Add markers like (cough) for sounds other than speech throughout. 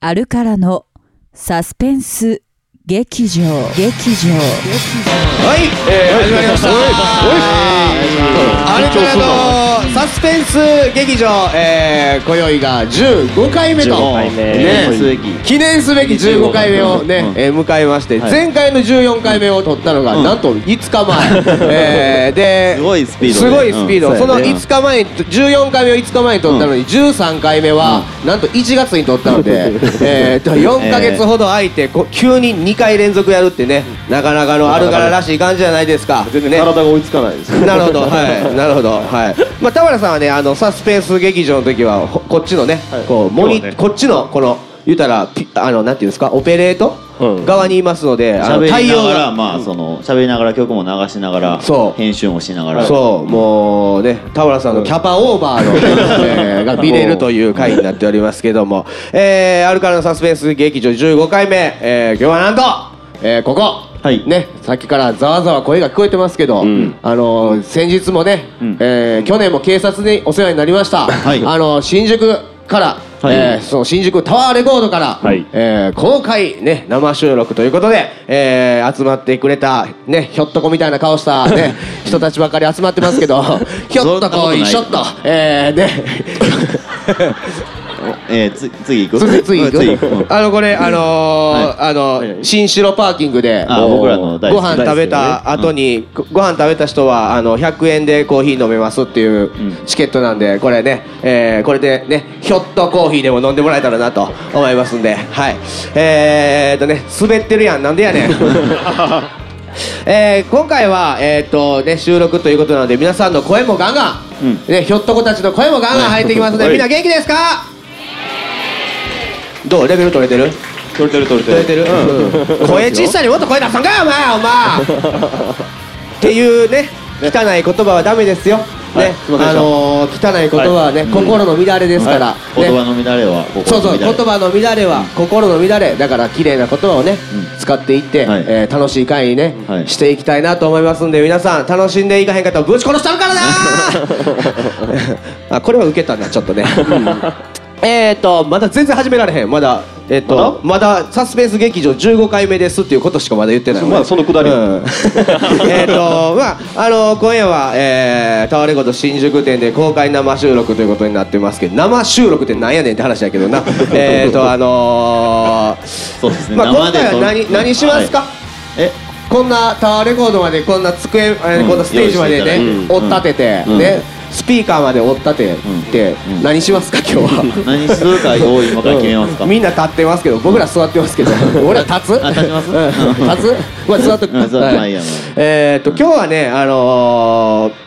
あるからのサスペンス劇場。劇場。はい、えー、始まりました。あれからのサスペンス劇場、えー、今宵が15回目と、15回目。ね記念すべき。記念すべき15回目をね、うんえー迎えまして、はい。前回の14回目を取ったのが、うん。なんと5日前、(laughs) えー、ですごいスピードすでごいスピード、そのうん。そうやね。5日前に14回目を5日前に取ったのに、13回目は、なんと1月に取ったので、(laughs) えー、と4か月ほど空いてこ急に2回連続やるってねなかなかのあるかららしい感じじゃないですか。全然ね。体が追いつかないです。なるほど、はい、(laughs) なるほど、はい。まあ、田原さんはね、あのサスペンス劇場の時は、ほこっちのね、はい。こう、ね。こっちの、この、言うたら、ピあの、なんていうんですか、オペレート、うん側にいますので、あの喋りながまあその喋りながら曲も流しながら編集もしながら。そう、もうね、田原さんのキャパオーバーの、(laughs) えーが見れるという回になっておりますけども、えー、アルカラのサスペンス劇場15回目、えー、今日はなんと、えー、ここ、はい。ね、さっきからざわざわ声が聞こえてますけど、ん。あのー先日もね、うん。えー去年も警察にお世話になりました、はい。あのー新宿から、はい。えーその新宿タワーレコードから、はい。えー公開、ね、生収録ということで、えー集まってくれた、ね、ひょっとこみたいな顔した、ね、(laughs) 人たちばかり集まってますけど (laughs) ひょっとこいしょっと、えー、ね (laughs) えーつ次行く次次行くあのこれあのーあの新城パーキングであ僕らのご飯食べた後に、ごご飯食べた人はあの100円でコーヒー飲めますっていうチケットなんでこれね、えーこれでねひょっとコーヒーでも飲んでもらえたらなと思いますんではい。えー、っとね滑ってるやん。なんでやねん。(laughs) えー今回は、えーっとね、収録ということなので皆さんの声もガンガン、うん。ね、ひょっとこたちの声もガンガン入ってきますので、はい。みんな元気ですか？どう？レベル取れてる？取れてる取れてる。取れてる、うん。声小さいにもっと声出さんかよお前。お (laughs) 前っていうね汚い言葉はダメですよ、はい。ね。あのー汚い言葉はね、心の乱れですから、ね。言葉の乱れはそうそう言葉の乱れは心の乱れ。だから綺麗な言葉をね、うん。使っていって、はい。えー楽しい会にね、はい。していきたいなと思いますんで皆さん楽しんでいかへんかったらぶち殺したるからな (laughs) (laughs) あこれは受けたなちょっとね、えっとまだ全然始められへん。まだえっ、とまだ？サスペンス劇場15回目ですっていうことしかまだ言ってない。まだそのくだり。うん。(laughs) えっとまああの今夜は、えー、タワレコと新宿店で公開生収録ということになってますけど生収録ってなんやねんって話だけどな。(laughs) えっとあのーそうですね。まあ、今回は何何しますか、はいえ？こんなタワーレコードまでこんな机、えーうん。こんなステージまでね、追っ立てて、うん。ねスピーカーまで追っ立てて、うん。何しますか今日は？(laughs) 何するかを今から決めますか？うんみんな立ってますけど僕ら座ってますけど (laughs) 俺ら立つ？あ立ちます？うん。立つ？まあ座っとくうんえーっと今日はねあのー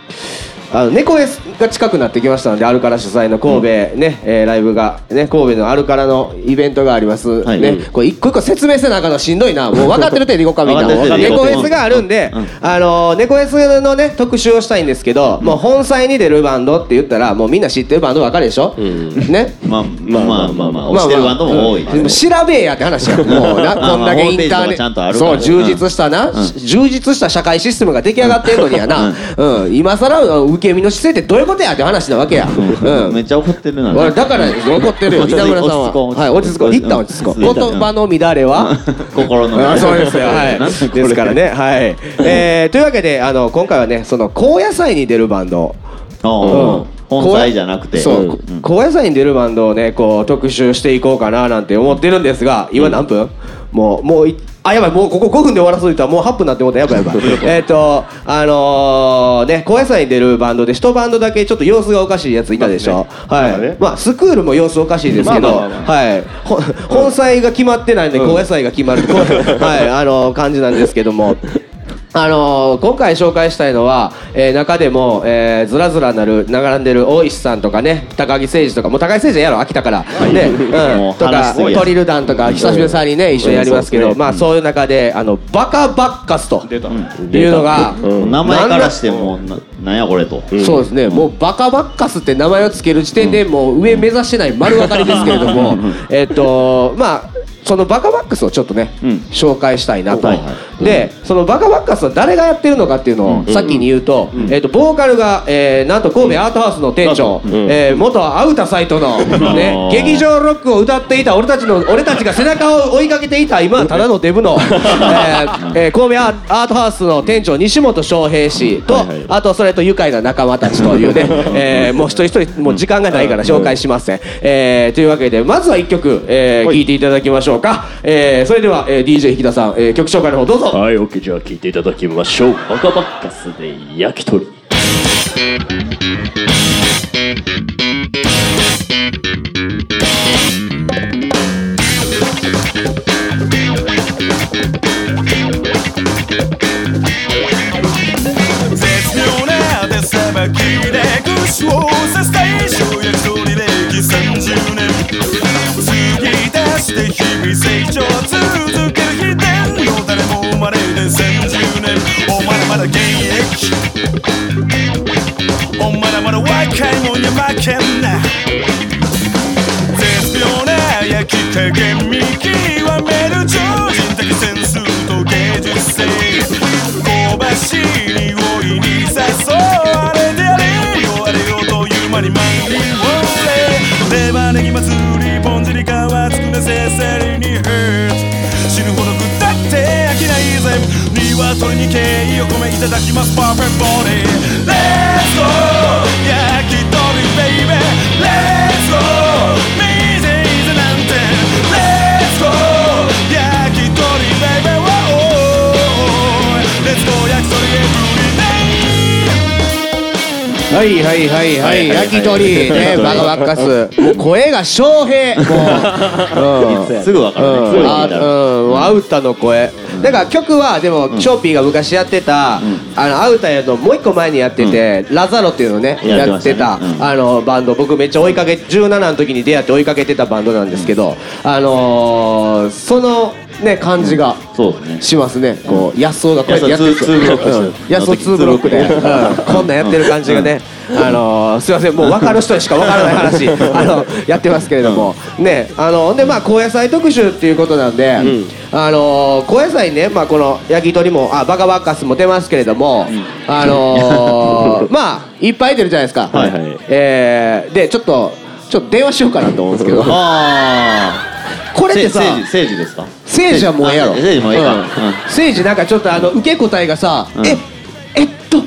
あの猫エスが近くなってきましたのでアルカラ主催の神戸ね、えーライブがね神戸のアルカラのイベントがあります、はい。ねこれ一個一個説明せなあかんのしんどいな。もう分かってる程度いこうかみんな分かってる。程度いこう猫エスがあるんで、うん。あのー猫エスのね特集をしたいんですけど、もう本祭に出るバンドって言ったらもうみんな知ってるバンド分かるでしょ、ね？まあまあまあまあまあ押してるバンドも多い。うん調べえやって話や。もうなまあこんだけインターネホームページとかちゃんとあるから。そう充実したな、ん。充実した社会システムが出来上がってるのにやな、うん。今更うん受け身の姿勢ってどういうことやって話なわけや、うん。めっちゃ怒ってるな。俺だから怒ってるよ。(laughs) 稲村さんは。はい落ち着こう。一旦落ち着こう。うん言葉の乱れは？(laughs) 心のあそうですよ、はい。ですからね。はい、えーというわけであの今回はねその高野菜に出るバンド。おう本祭じゃなくて。そう、ん。高野菜に出るバンドをねこう特集していこうかななんて思ってるんですが今何分、もうもういあやばいもうここ5分で終わらそうと言ったらもう8分になって思ったやばいやばい。(laughs) えっとあのー、ね高野菜に出るバンドで一バンドだけちょっと様子がおかしいやついたでしょ、はい、まあね。まあスクールも様子おかしいですけど、はい。ほ本祭が決まってないんで高野菜が決まる、(laughs) はいあの感じなんですけどもあのー今回紹介したいのは、えー中でも、えーずらずらなる並んでる大石さんとかね高木誠二とかもう高木誠二やろ秋田から、ねもううん、とかトリルダンとか久しぶりさんにね一緒にやりますけど、まあそういう中であのバカバッカスと出た。いうのが、うん。名前からしてもなんやこれと。そうですね、もうバカバッカスって名前をつける時点でもう上目指してない丸分かりですけれども、えっとまあそのバカバックスをちょっとね、うん。紹介したいなと、はいはい。でそのバカバックスは誰がやってるのかっていうのを先に言うと,、えー、とボーカルが、えーなんと神戸アートハウスの店長、えー元アウタサイトの、ね劇場ロックを歌っていた俺たちの俺たちが背中を追いかけていた今はただのデブの、えーえー神戸アートハウスの店長西本翔平氏と、はいはいあとそれと愉快な仲間たちというね、えーもう一人一人もう時間がないから紹介しません、えーというわけでまずは一曲、えー聴い。ていただきましょうか、えーそれでは、えー DJ 引田さん、えー曲紹介の方どうぞはい、OK、じゃあ聞いていただきましょう。バカバッカスで焼き鳥。絶妙な手さばきで串をさせたいらまだ現役お前らまだ若いもんに負けんな絶妙な焼き加減見極める状鶏に敬意を込めいただきます。パーフェクトボディ Let's go. 焼き鳥ベイベー Let's go. 水水なんて Let's go. 焼き鳥ベイベー Let's go 焼き鳥エブリデイはいはい。はいはい焼き鳥。ねバカバッカスもう声が翔平。(laughs) もう、うん。すぐ分かるね、うん、アウタの声、だから曲はでも、ショーピーが昔やってた、あのアウタのもう一個前にやってて、ラザロっていうのねやってた、あのバンド。僕めっちゃ追いかけ17の時に出会って追いかけてたバンドなんですけど、あのー、そのね感じがしますね。こう安尾がこうやってやってる安尾ツーブロックで、うん。こんなんやってる感じがね、あのーすいません。もう分かる人にしか分からない話 (laughs) あのやってますけれども、ねあのでまあ高野菜特集っていうことなんで、あのー高野菜ねまあこの焼き鳥もあバカバッカスも出ますけれども、あのー (laughs) まあいっぱい出るじゃないですか、はえーでちょっとちょっと電話しようかなと思うんですけど。あこれってさ政治政治ですか？政治はもうええやろ。あ政治もうええか。うん。うん。政治なんかちょっとあの受け答えがさ、うん。ええっと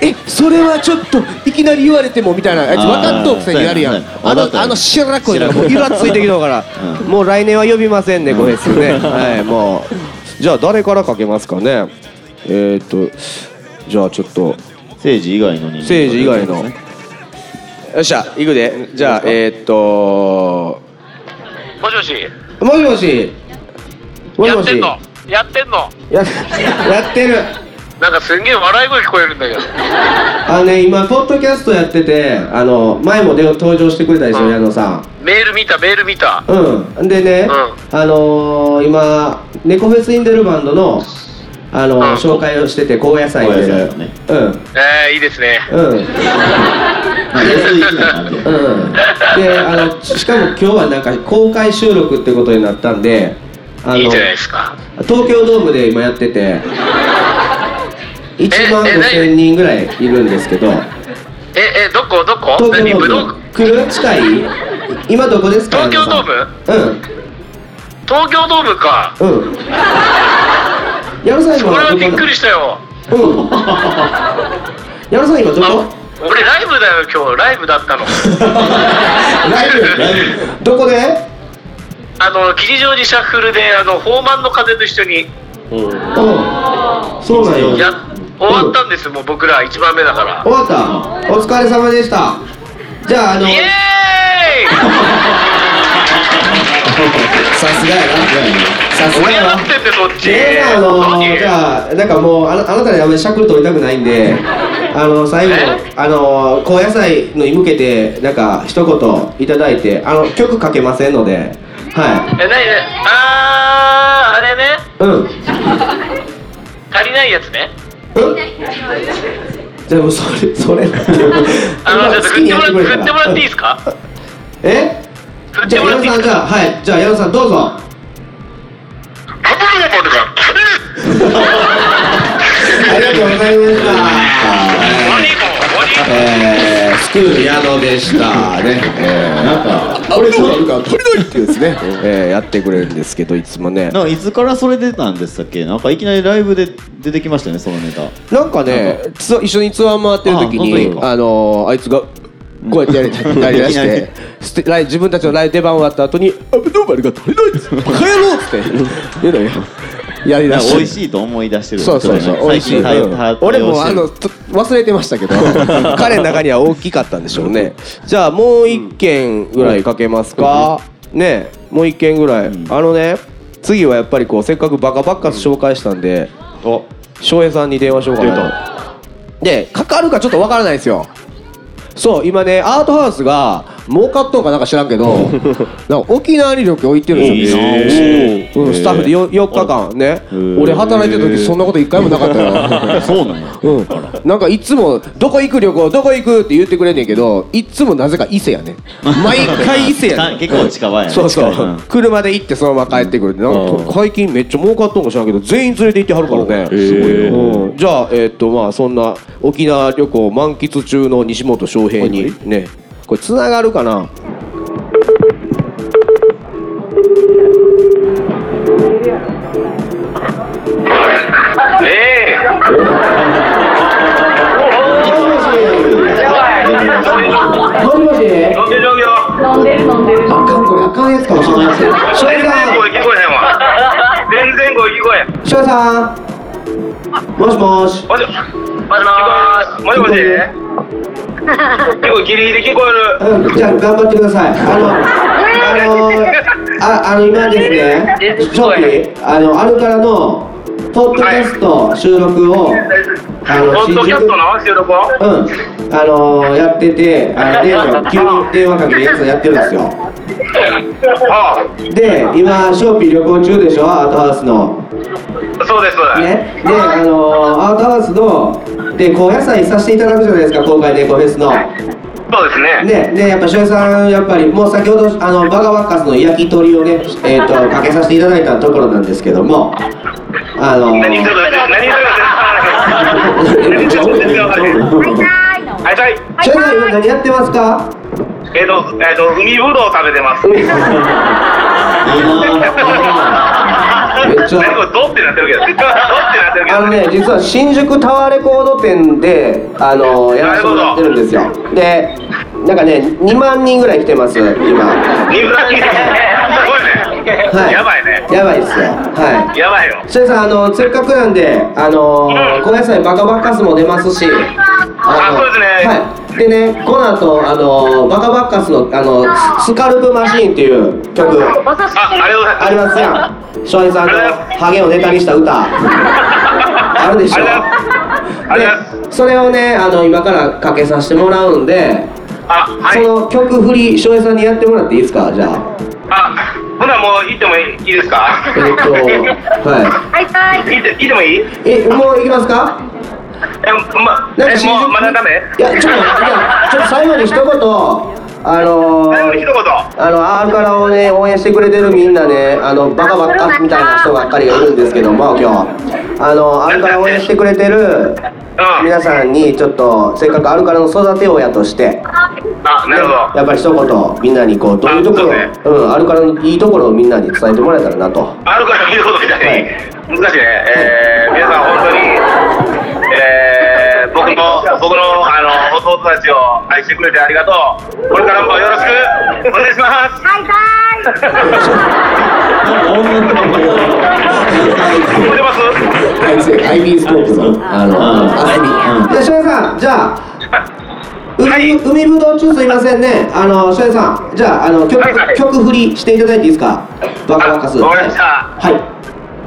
えそれはちょっといきなり言われてもみたいなやつ分かっとうくせにやるやん。あのあの白子いのもうイラついてきたから、もう来年は呼びませんねこれですね。(laughs) はいもう。じゃあ誰からかけますかね。えー、っとじゃあちょっと。政治以外の人間政治以外の。よっしゃ行くで。じゃあえー、っともしもし。もしもしもしもし。やってんの？やってんの？ややってる。なんかすんげえ笑い声聞こえるんだけど。あのね今ポッドキャストやっててあの前もで登場してくれたでしょうん。矢野さん。メール見たメール見た。うん。でね、うあのー、今猫フェスに出るバンドのあのーうん。紹介をしてて高野菜に出る高野菜のね。うん。えー、いいですね。うん。安い気な感じうん。であのしかも今日はなんか公開収録ってことになったんでいいじゃないですか。東京ドームで今やってて1万ええ5千人ぐらいいるんですけどええどこ？どこ？東京ドーム来る？近い？今どこですか？東京ドーム？ム東京ドームか。うん。うん矢野さん今これはびっくりしたよ。うん。矢野さん今どこあ俺ライブだよ今日。ライブだったの。(laughs) ライブ。どこで？あの吉祥寺シャッフルであのフォーマンの風と一緒にうん。そうなんよ。や終わったんですもう僕ら一番目だから。終わった。お疲れ様でした。じゃああのイエーイ！(laughs) さすがやなさすがやな。ってんでそっち。ええあの何？じゃあなんかもうあなあなたにあんまりしゃくり取りたくないんで (laughs) あの最後え？あの高野菜のに向けてなんか一言いただいてあの曲かけませんのではい。え、なあー、あれね。うん。足りないやつね。じゃあもうそれ、それあの、ちょっと振ってもらって振ってもらっていいですか？え？じゃあ、はい、じゃあ矢野さんどうぞ。ありがとうございました。えースクール矢野でした。ね、えー、なんか俺そうなるから取りないっていうですね、えー、やってくれるんですけどいつもね。なんかいつからそれ出たんでしたっけ？なんかいきなりライブで出てきましたよねそのネタ。なんかねツアー一緒にツアー回ってる時にあのー、あいつがこうやってやりやりだしてステライ自分たちのライブ出番終わった後に「アブノーマルが取れないですバカ野郎!」っつって言うのよやりだして美味しいと思い出してるそうそうそう、美味しい。俺もあのと忘れてましたけど、(laughs) 彼の中には大きかったんでしょうね。じゃあもう一件ぐらいかけますか。ねえ、もう一件ぐらい。あのね、次はやっぱりこうせっかくバカバッカス紹介したんで、翔平さんに電話しようかなと。で、かかるかちょっとわからないですよ。そう今ねアートハウスが儲かっとんかなんか知らんけど (laughs) なんか沖縄に旅行行ってるんですよ、いいな。うん、スタッフで 4, 4日間ね。ー。俺働いてる時そんなこと一回もなかったよ。(laughs) そうなんや。うん、なんかいつも「どこ行く旅行どこ行く?」って言ってくれんねんけどいつもなぜか伊勢やね。毎回伊勢やねん。(laughs) 結構近場やね。そうそう、車で行ってそのまま帰ってくるなんか最近めっちゃ儲かっとんか知らんけど全員連れて行ってはるからね。すごいよ、うん、じゃあえーっとまあそんな沖縄旅行満喫中の西本翔平にねこれつながるかな？翔さんもしもしもしもしもしもし結構ギリギリ聞こえるうん、じゃあ頑張ってください。あの、あの、あ、あの今ですね、ショッピー、あのあるからのポッドキャスト収録を、あのポッドキャストのうん、あのやってて、あの (laughs) 電話急に電話かけるやつやってるんですよ。あで、今ショッピー旅行中でしょ、アートハウスの。あそうです。ね、で、あのアートハウスので高野菜させていただくじゃないですか、今回ネコフェスの。そうですね。ね、でやっぱ翔平さんやっぱりもう先ほどあのバカバッカスの焼き鳥をねえっ、とかけさせていただいたところなんですけども。あの何言ってるか何言ってるか全然わからないはいはい。翔平さん今何やってますか？えっとえっと海ぶどう食べてます。めっちゃ何これドってなってるけど。ドってなってるけど。あのね実は新宿タワーレコード店であのやらせてもらってるんですよ。でなんかね2万人ぐらい来てます今。二分すごいねはい。やばいね。やばいですよはい。やばいよ。翔平さんあのせっかくなんであのうん。バカバカスも出ますしあそうですね。はい。でねこの後あのバカバカスのあのススカルプマシーンっていう曲。あありがとうございます翔平さんのハゲをネタにした歌。あるでしょ。でそれをねあの今からかけさせてもらうんであはい。その曲振り翔平さんにやってもらっていいですか？じゃあ。あほなもう行ってもいいですか？えっとは行って行ってもいいいえもういきますか？えまなんかえもうまだダメ？いやちょっといやちょっと最後に一言あのあの R からをね応援してくれてるみんなねあのバカバカみたいな人ばっかりがいるんですけども今日あの R から応援してくれてるうん皆さんにちょっとせっかく R からの育て親としてあなるほど。やっぱり一言みんなにこうどういうところあうん R からのいいところをみんなに伝えてもらえたらなと。あるから見ることみたいに、はい。難しいね、えー、皆さん本当に、えー、僕の僕のあの弟たちを愛してくれてありがとう。これからもよろしく。お願いします。聞こえてますアイ。ビースコープのあのアイビーじゃあ翔平さんじゃあ海海ぶどう中すいませんね。あの翔平さん。じゃああの曲,、はいはい。曲振りしていただいていいですか？バカバカスわかりました。はい。わか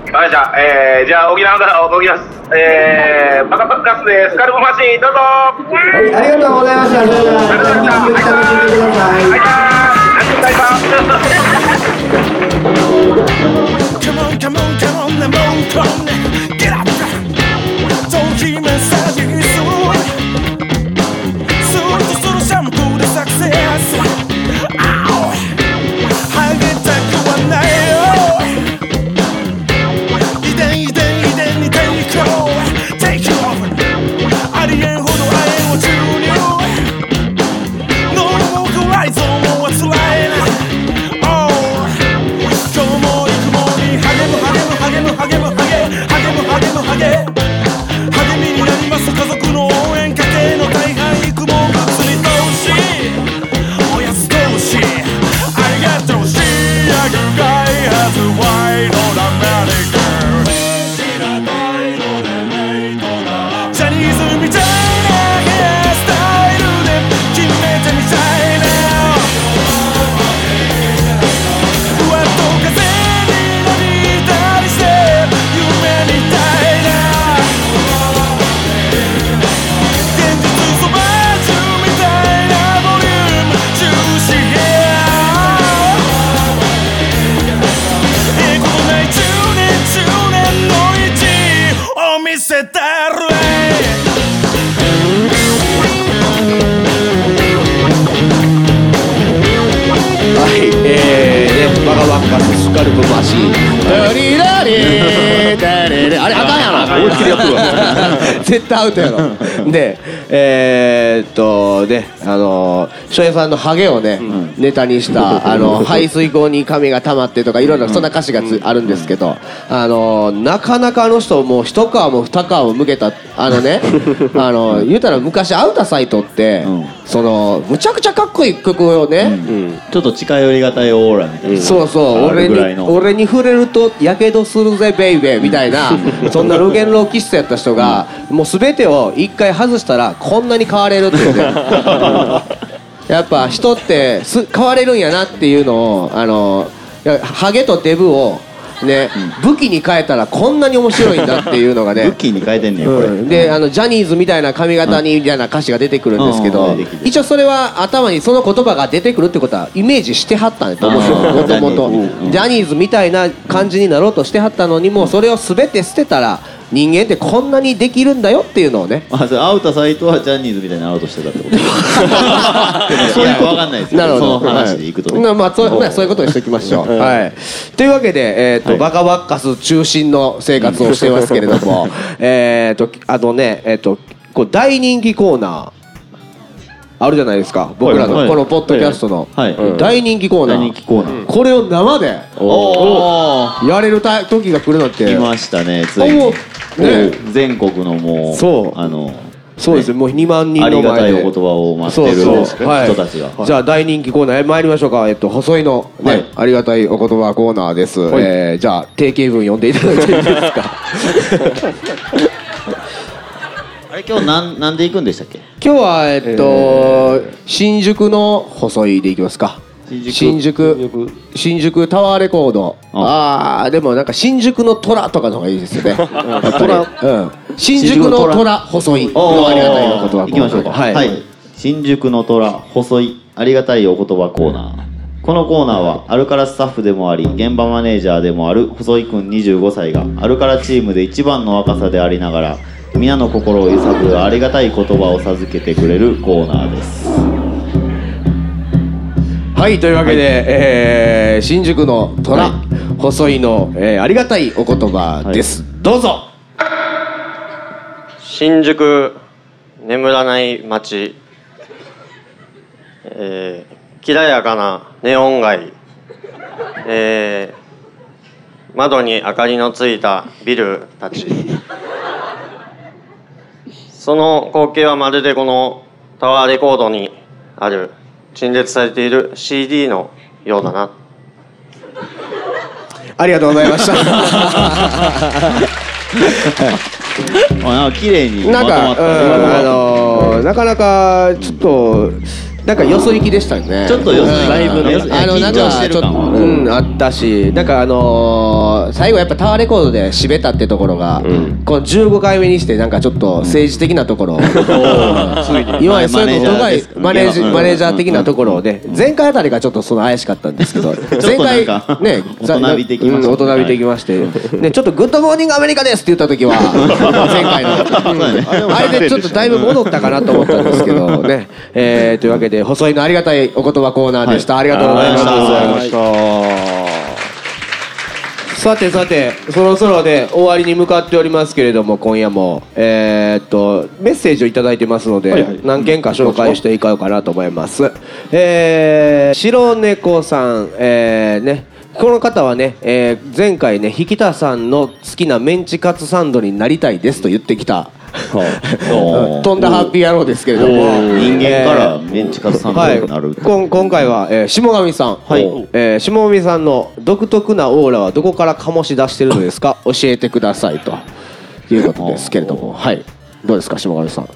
りました、えー、じゃあ沖縄からお届けしますえー、バカバカスでスカルプマシーンどうぞはいありがとうございましたそれでは引き続き楽しんでくださいはい Come on, come on, come on, come on, get up! 頭皮マ (laughs) 絶対アウトやろ。でえー、っとねあの翔平さんのハゲをね、ネタにしたあの排水口に髪が溜まってとかいろいろそんな歌詞がつあるんですけどあのなかなかあの人もう一皮も二皮も向けたあのね (laughs) あの言うたら昔アウタサイトって、うん。そのむちゃくちゃかっこいい曲をね、ちょっと近寄りがたいオーラみたいな。そうそうあ俺にるぐらいの。俺に触れるとやけどするぜベイベーみたいな (laughs) そんな露言老気質やった人が、もう全てを一回外したらこんなに変われるって言って (laughs) やっぱ人ってす変われるんやなっていうのをあのハゲとデブをね、武器に変えたらこんなに面白いんだっていうのがね。(laughs) 武器に変えてんねんこれ、うん、であのジャニーズみたいな髪型にみたいな歌詞が出てくるんですけうどん出てきて。一応それは頭にその言葉が出てくるってことはイメージしてはったんやと思うんですもともとジャニーズうん。ジャニーズみたいな感じになろうとしてはったのにもうそれを全て捨てたら人間ってこんなにできるんだよっていうのをね。あそれアウタサイトはジャニーズみたいになろうとしてたってこと。(laughs) そういうこと。わかんないですよ。なるほど。その話でいくとね、はい。まあそうまあそういうことにしておきましょう、はい、というわけで、えーとはい。バカバッカス中心の生活をしてますけれども (laughs) えーとあのねえっ、とこう大人気コーナーあるじゃないですか。僕らはいのこのポッドキャストの、大人気コーナー。これを生でやれるた時が来るのって。来ましたねついに。おね。全国のもうそう。あのそうですね。もう2万人ありがたいお言葉を待ってる人たちが。じゃあ大人気コーナーへ参りましょうか。えっと細いのね、はい。ありがたいお言葉コーナーです、えーじゃあ定型文読んでいただいていいですか？(laughs) あれ今日なんなんで行くんでしたっけ？今日はえっと、新宿の細いでいきますか新宿。新宿。タワーレコード。あ。あーでもなんか新宿の虎とかの方がいいですよね。(laughs) 虎、うん、新宿の虎細いのありがたいお言葉。行きましょうかはい、新宿の虎細いありがたいお言葉コーナー。このコーナーはアルカラスタッフでもあり現場マネージャーでもある細井くん25歳がアルカラチームで一番の若さでありながら皆の心を揺さぶるありがたい言葉を授けてくれるコーナーですはいというわけで、えー新宿の虎、はい。細いの、えーありがたいお言葉です、どうぞ。新宿眠らない街。えー、きらやかなネオン街。えー、窓に明かりのついたビルたち。その光景はまるでこのタワーレコードにある陳列されている CD のようだな。ありがとうございました。(laughs) あなんか綺麗にまなんか、とまった。うんあのーなかなかちょっとなんかよそ行きでしたよね。ちょっとよそ行きうん。だいぶねあのなんかちょっとうんあったしなんかあのー最後やっぱタワーレコードで締めたってところが、この15回目にしてなんかちょっと政治的なところを、今までそういうのとかマネージうん。マネージャー的なところをね前回あたりがちょっとその怪しかったんですけど (laughs) と前回ね大人びてきましたねうん大人びてきまして、ね、ちょっとグッドモーニングアメリカですって言った時は (laughs) 前回の、うん。あれでちょっとだいぶ戻ったかなと思ったんですけどね、えーというわけで細いのありがたいお言葉コーナーでした、ありがとうございました。さてさてそろそろで終わりに向かっておりますけれども今夜も。えーっとメッセージをいただいてますので、何件か紹介していこうかなと思います。えー、白猫さんえー、ねこの方はね、えー前回ね引田さんの好きなメンチカツサンドになりたいですと言ってきた飛んだハッピー野郎ですけれども。人間からメンチカツサンドはいにな。る、こん今回は、えー下上さん、はい。えー下上さんの独特なオーラはどこから醸し出してるのですか？(laughs) 教えてくださいと。いうことですけれども。はい。どうですか下上さん？ち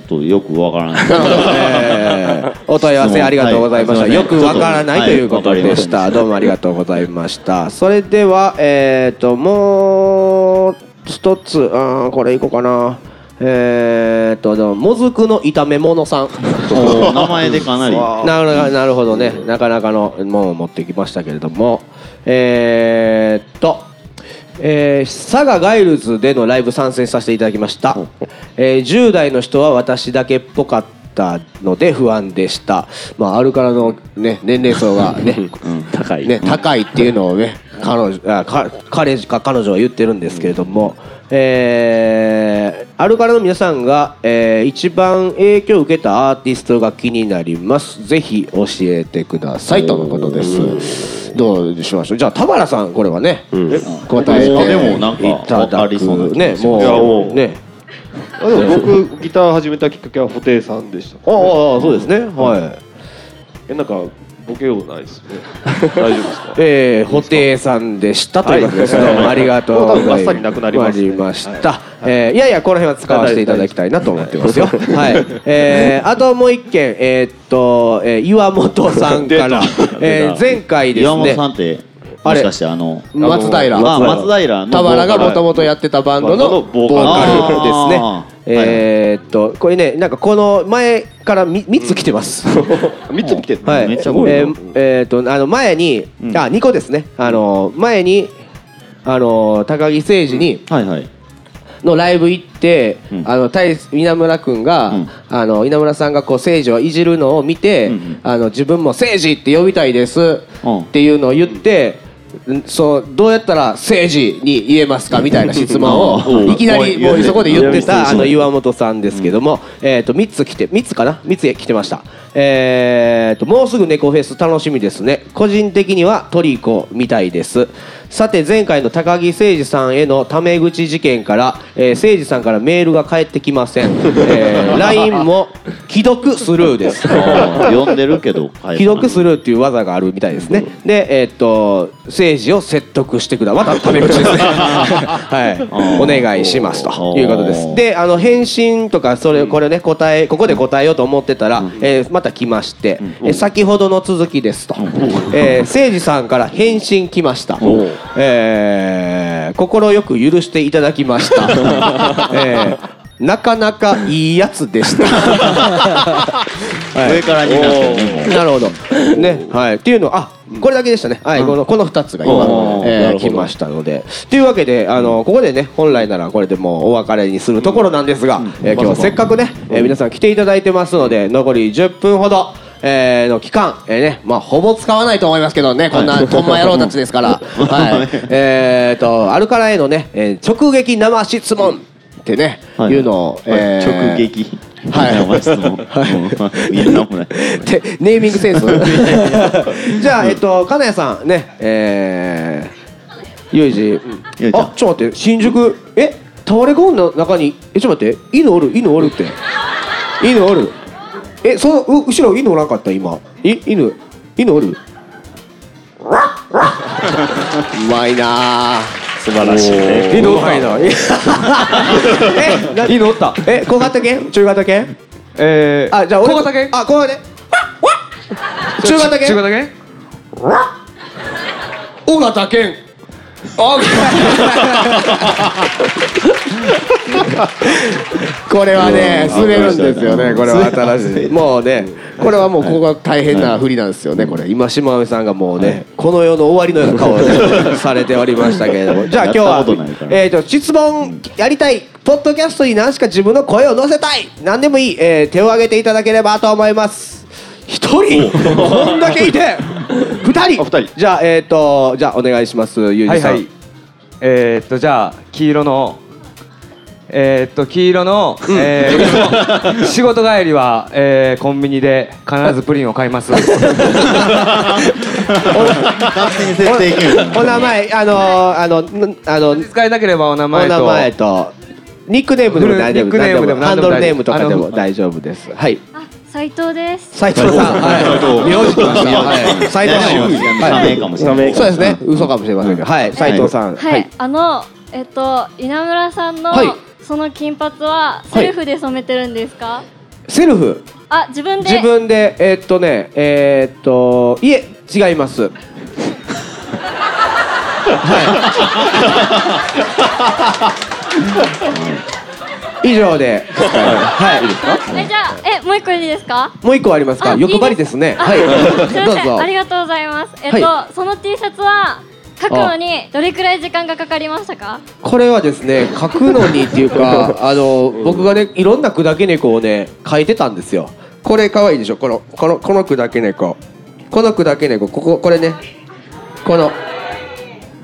ょっとよくわからない。えー (laughs) お問い合わせありがとうございました、はい。よくわからないはいとい。うことでした、はいどうもありがとうございました。それではえっ、ともう一つあーこれいこうかな。えっ、とでももずくの炒め物さん。(laughs) 名前でかなり。(laughs) なるなるほどね、なかなかのものを持ってきましたけれども、えーっと、えー佐賀ガイルズでのライブ参戦させていただきました、えー10代の人は私だけっぽかっったので不安でした。まあ、アルカラのね、年齢層がね、(laughs) 高い。ね、高いっていうのをね、彼女、あか彼か彼女は言ってるんですけれども、えーアルカラの皆さんが、えー一番影響を受けたアーティストが気になります。ぜひ教えてください。とのことです。どうしましょう？じゃあ田原さんこれはね、え答えてあでもなんかそうなくね、もうね、あでも僕ギター始めたきっかけは布袋さんでした。ああそうですね、はい。えなんかボケようないですね。大丈夫ですか？(laughs) えー、布袋さんでしたということです。はいどうもありがとうございもう多分バッサリなくなりました。えーいやいや、この辺は使わせていただきたいなと思ってます。よ。はい。えー、あともう一件、えーっと、えー岩本さんから、(laughs) えー前回です岩本ねさんってあれ？もしかしてあの松平。あ松平。の田原がもともとやってたバンドのボーカルですねえーっと、これね、なんかこの前からみ3つ来てます。(laughs) 三つ来てるはい、めっちゃ多いな。えーえーとあの前に、うん。あ2個ですね。あの前にあの高木誠二にはいはい。のライブ行って、うん。あの大稲村君が、うん。あの稲村さんがこう誠二をいじるのを見て、うんうん。あの自分も誠二って呼びたいですうん。っていうのを言って。んそうどうやったら誠二に言えますかみたいな質問をうん。いきなりもうそこで言ってたあのうん岩本さんですけども、えー、と3つ来て3つかな？3つ来てました、えー、ともうすぐ猫フェス楽しみですね個人的にはトリコみたいですさて前回の高木誠二さんへのタメ口事件から、えー、誠二さんからメールが返ってきません、えー、(laughs) LINE も既読スルーです (laughs) 呼んでるけど既読スルーっていう技があるみたいですね。で、えーっと、政治を説得してくだ。またタメ口ですね。(laughs) はい。お願いしますということです。で、あの返信とかそれこれね答えここで答えようと思ってたら、えーまた来まして、えー先ほどの続きですと。えー、政治さんから返信来ました。えー、心よく許していただきました。(laughs) えーなかなかいいやつでした。上からになってなるほど。ね、はい。っていうの、あ、これだけでしたね。はい、この、この二つが今来ましたので。というわけで、あの、ここでね、本来ならこれでもうお別れにするところなんですが、えー今日はせっかくね、えー皆さん来ていただいてますので、残り10分ほど。えーの期間、えーね、まあ、ほぼ使わないと思いますけどね、こんな、とんま野郎たちですから。(laughs) はい。えーと、アルカラへのね、えー直撃生質問ってね、はい。いうのを、えー直撃はい。生質問うんいやなんもなネーミングセンス。(laughs) じゃあ、えっと金谷さんねえー、ゆうじあちょっと待って新宿？え？タワレコの中に？えちょっと待って犬おる？犬おるって。犬おる？えそのう後ろ犬おらんかった？今。い犬？犬おる？(laughs) うまいなあ素晴らしい。ね。犬おったえな犬おったえ小型犬？中型犬？えーあじゃあ俺小型犬？あ小型犬。中型犬？中型犬？尾形健 (laughs) これはねうん滑るんですよね (laughs) これは新しい。(laughs) もうねこれはもうここが大変な振りなんですよねこれ。今島上さんがもうねこの世の終わりのような顔をねされておりましたけれども。じゃあ今日やはえーと質問やりたいポッドキャストに何しか自分の声を載せたい何でもいいえー手を挙げていただければと思います。一人こんだけいて二人。あ二人。じゃあえっ、とじゃあお願いしますゆうじさん、はいはい。えー、っとじゃあ黄色のえー、っと黄色の、えーいつも仕事帰りは、えー、コンビニで必ずプリンを買います。勝手に設定いける。お名前あのー、あのんあの使えなければお名お前と。名前とニックネームでも大丈夫。ニックネームでもハンドルネームとかでも大丈夫です。はい。あ、斉藤です。斉藤さん。はい。名字きましたはい。斉藤さん。社名かもしれないそうですね。嘘かもしれませんけどはい。斉藤さん。はい、あの、えっと、稲村さんの、はい。その金髪はセルフで染めてるんですか？セルフ？あ、自分で。自分でえーっとねえーっといえ違います。(laughs) はい以上で。はい。いい。ですかえ、じゃあ、え、もう一個いいですか？もう一個ありますか？あ欲張りですね。あはい。どうぞ。ありがとうございます。えっと、はその T シャツは。書くのにどれくらい時間がかかりましたか？これはですね書くのにっていうか (laughs) あの僕がねいろんな砕け猫をね書いてたんですよ。これ可愛いでしょ？このこのこの句だけ猫この句だけ猫こここれね。この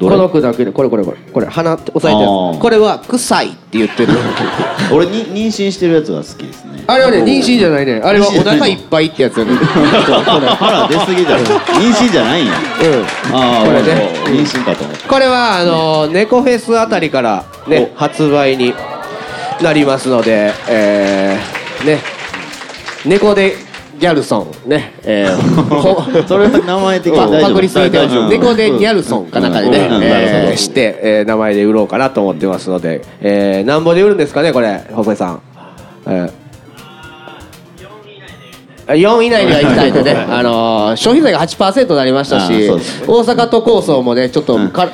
この句だけでこれこれこれこれ鼻押さえてるこれは臭いって言ってる。(laughs) 俺に妊娠してるやつが好きですね。あれはね妊娠じゃないね。あれはお腹いっぱいってやつやね。腹出すぎだろ妊娠じゃないんや。うん。ああこれね。妊娠かと思った。これはあの猫フェスあたりからね発売になりますので、えー、ね。猫でギャルソンね、えー、(laughs) ほそれは名前的にパクリすぎて猫でギャルソンかなんかでね、えーして、えー名前で売ろうかなと思ってますので、えー、なんぼで売るんですかねこれ細井さん、えー4以内には行きたいんでね、あのー消費税が8%になりましたし、ね大阪都構想もねちょっとか、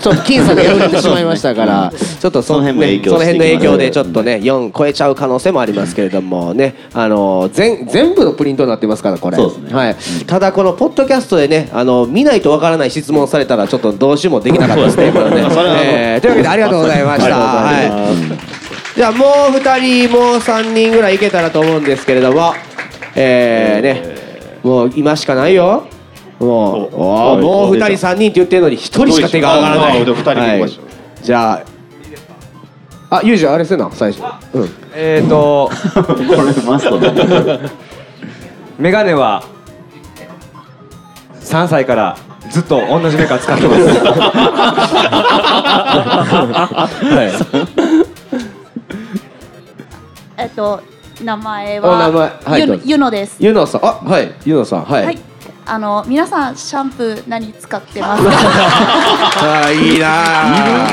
ちょっと僅差で破れてしまいましたから、ちょっとそその辺その辺の影響でちょっとね4超えちゃう可能性もありますけれどもね、あのー全全部のプリントになってますからこれ。ねはい。ただこのポッドキャストでね、あの見ないとわからない質問されたらちょっとどうしようもできなかったですね。(laughs) えーというわけでありがとうございました。(laughs) はい。じゃあもう2人もう3人ぐらいいけたらと思うんですけれども、えーね、もう今しかないよ。もう、おーもう2人3人って言ってるのに1人しか手が上がらない。はいじゃあ、あ、ユージあれせな最初。うん。えーとこれマストだメガネは3歳からずっと同じメーカー使ってます。(laughs) えっと名前お名前はいどうぞ。ゆのです。ユノさん、あ、はい、ユノさん、はい。はい。あの皆さんシャンプー何使ってますか？(laughs) あーいいなあ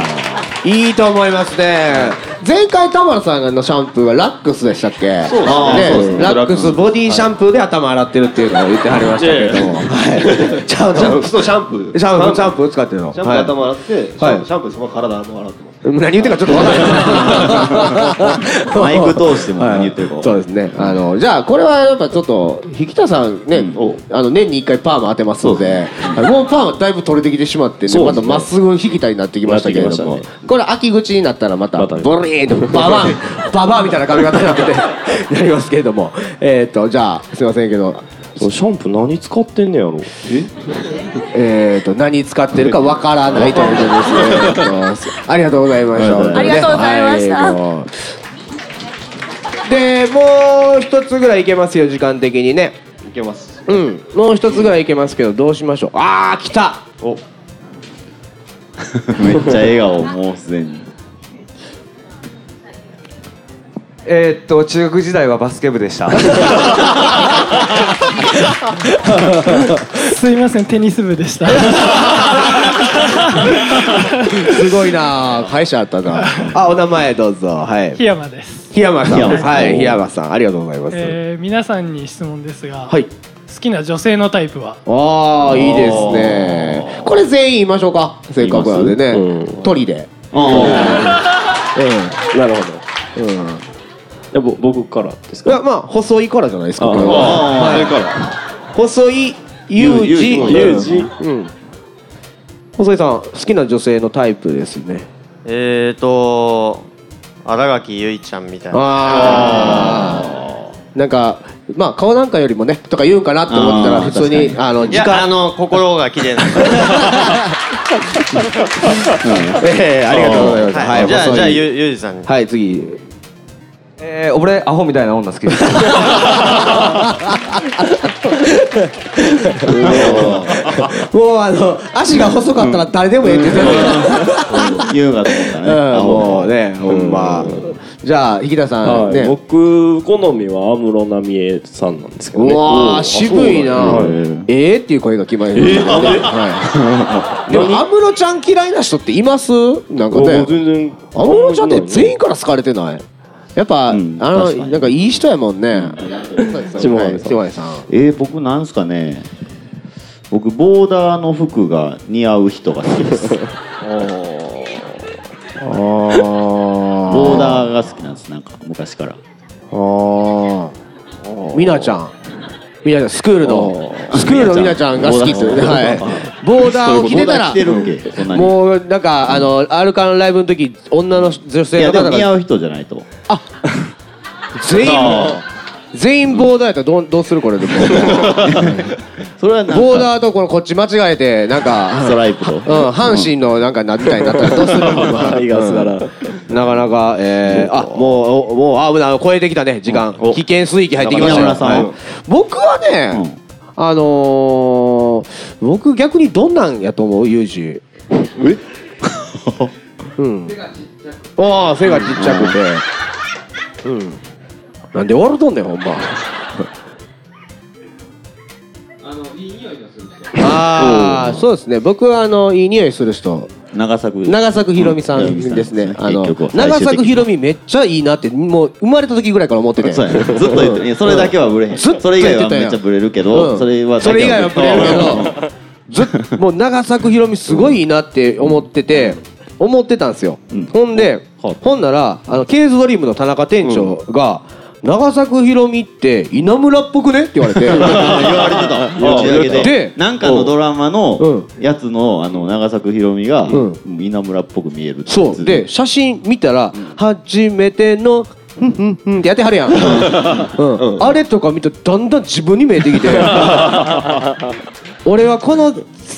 いいと思いますね。前回田村さんのシャンプーはラックスでしたっけ？そうですね。ねそうですね。ラックスボディシャンプーで頭洗ってるっていうのを言ってはりましたけれどもはい。(laughs) ちゃんとシャンプー。そうシャンプー。シャンプーシャンプー使ってるの。シャンプー頭洗って、シャンプはい。ーシャンプーその体も洗って何言ってるかちょっとわからない。マイク通しても何言ってるか分かそうですね。あのじゃあこれはやっぱちょっと引田さんね、あの年に1回パーマ当てますのでもうパーマだいぶ取れてきてしまってねまたまっすぐ引田になってきましたけれども、なってきましたこれ秋口になったらまたボリーンとババンババンみたいな髪型になってて (laughs) なりますけれども。えっ、とじゃあすいませんけどシャンプー何使ってんねやろ？え？(laughs) ー、と何使ってるかわからないということですね。ありがとうございました。ありがとうございましたはいでもう一つぐらいいけますよ時間的にね。いけますうん、もう一つぐらいいけますけどどうしましょう？ああ来た。お (laughs) めっちゃ笑顔もうすでにえーっと中学時代はバスケ部でした。(laughs) すいませんテニス部でしたすごいなあ会社あったな。あお名前どうぞはい。檜山です、檜山さんはい檜山さんありがとうございます。えー、皆さんに質問ですが、はい。好きな女性のタイプは？ああいいですね。これ全員言いましょうか。せっかくなのでね。うん鳥で。あ (laughs) うん。なるほどうん。いやぼ僕からですか？いやまあ細いからじゃないですかあこれは。あはい。細いユージユージうん。細いさん好きな女性のタイプですね。えーと新垣結衣ちゃんみたいな。ああなんかまあ顔なんかよりもねとか言うんかなって思ってたらあー普通にあのいやあの心が綺麗な。(laughs) ええありがとうございます。はい、じゃあじゃあゆゆうじさんに。はい次えー、俺アホみたいな女好きです。(laughs) もうあの足が細かったら誰でもええって言うかと思ったね。(laughs) もうねほんま。じゃあ引田さんはい、ね。僕好みは安室奈美恵さんなんですけどね。うわー渋いな。はい。ええっていう声が決まりました。ねはい。でも安室ちゃん嫌いな人っています？なんかもうね全然安室ちゃんって全員から好かれてない？やっぱ、うんあのなんかいい人やもんね。下金さん。下金さん。えー、僕なんすかね。僕ボーダーの服が似合う人が好きです。(laughs) あボーダーが好きなんですなんか昔から。あー。みなちゃんみなちゃんスクールのスクールのみなちゃんが好きってボーダーはい。ボーダーを着てたらもうなんかあの R カンライブの時女の女い性の方が。やでも似合う人じゃないと。全員も全員ボーダーやったらどうどうするこれでも。(laughs) それはなんか。ボーダーとこのこっち間違えてなんかストライプと。うん阪神のなんかなみたいになったらどうするタイガーなかなかえーあもうおもうあ危ない。超えてきたね時間。危険水域入ってきましたよ。山村さん。ははい。僕はねあのー僕逆にどんなんやと思うユージ。え？(laughs) うん。ああ背がちっちゃくて。うんなんで笑うとんねんほんま。ああそうですね。僕はあのいい匂いする人。長作。長作ひろみさんですね。あの長作ひろみめっちゃいいなってもう生まれた時ぐらいから思ってて。ずっと言ってそれだけはブレへん。ずっとそれ以外はめっちゃブレるけど、うん。それはそれ以外はブレるけどずっもう長作ひろみすごいいいなって思ってて思ってたんですよ。ほんでほんならあのケーズドリームの田中店長が。長作ひろみって稲村っぽくね？って言われて。(laughs) 言われてた。で。でなんかのドラマのやつのあの長作ひろみが稲村っぽく見えるそう。で写真見たら「初めてのふんふんふん」ってやってはるやん、うん。あれとか見てだんだん自分に見えてきて。(laughs) 俺はこの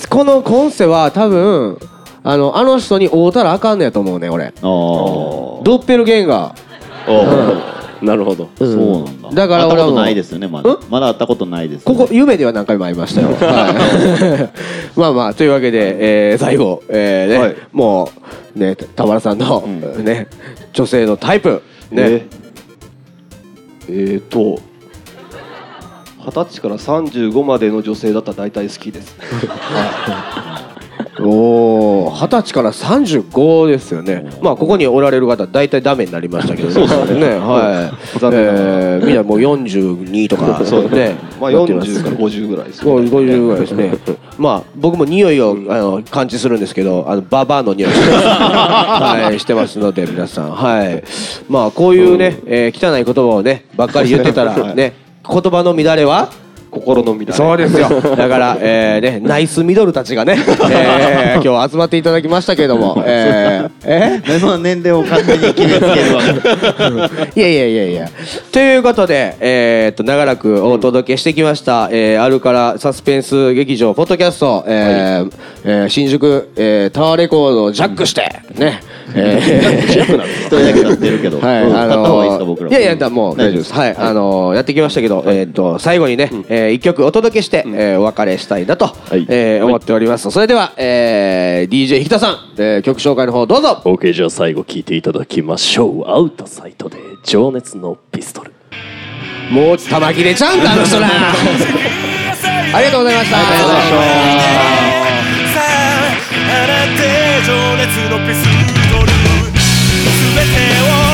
この今世は多分あのあの人に会うたらあかんのやと思うね俺。ドッペルゲンガーなるほど、うん。そうなんだ。だから俺はもう会ったことないですよねまだ。まだ会ったことないですここ夢では何回も会いましたよ。(laughs) はい、(laughs) まあまあというわけで、えー、最後、えーねもうね田原さんの、ね女性のタイプね。え？ーと二十歳から35までの女性だったら大体好きです、(laughs) おお二十歳から35ですよね。まあここにおられる方大体ダメになりましたけどそうですねはい。えーみんなもう42とかそうね。まあなってます40から50ぐらいですご50ぐらいですね。まあ僕も匂いをあの感知するんですけど、あのババアの匂い。(laughs) はいしてますので皆さんはい。まあこういうね、えー汚い言葉をねばっかり言ってたらね言葉の乱れは。心の乱れ。そうですよ。(laughs) だから、えーね、ナイスミドルたちがね、(laughs) えー今日集まっていただきましたけれども、(laughs) えーえその年齢を勝手に決めつけるわけいやいやいやいや。ということで、えーっと、長らくお届けしてきました、えー、あるからサスペンス劇場、ポッドキャスト、えーえー新宿、えータワーレコードをジャックして、ね。え人だけ立ってるけど。はい、うん。あのか僕らいやいや、だもう大丈夫です。はい、あのーやってきましたけど、えーっと、最後にね、えー一曲お届けして、えーお別れしたいなと、えー思っております。それでは、えー DJ 引田さん、えー曲紹介の方どうぞ。OK じゃあ最後聞いていただきましょう。アウトサイトで情熱のピストル。もう玉切れちゃうんだ、あの人ら。(laughs) ありがとうございました。ありがとうございました。さあ放て情熱のピス全てを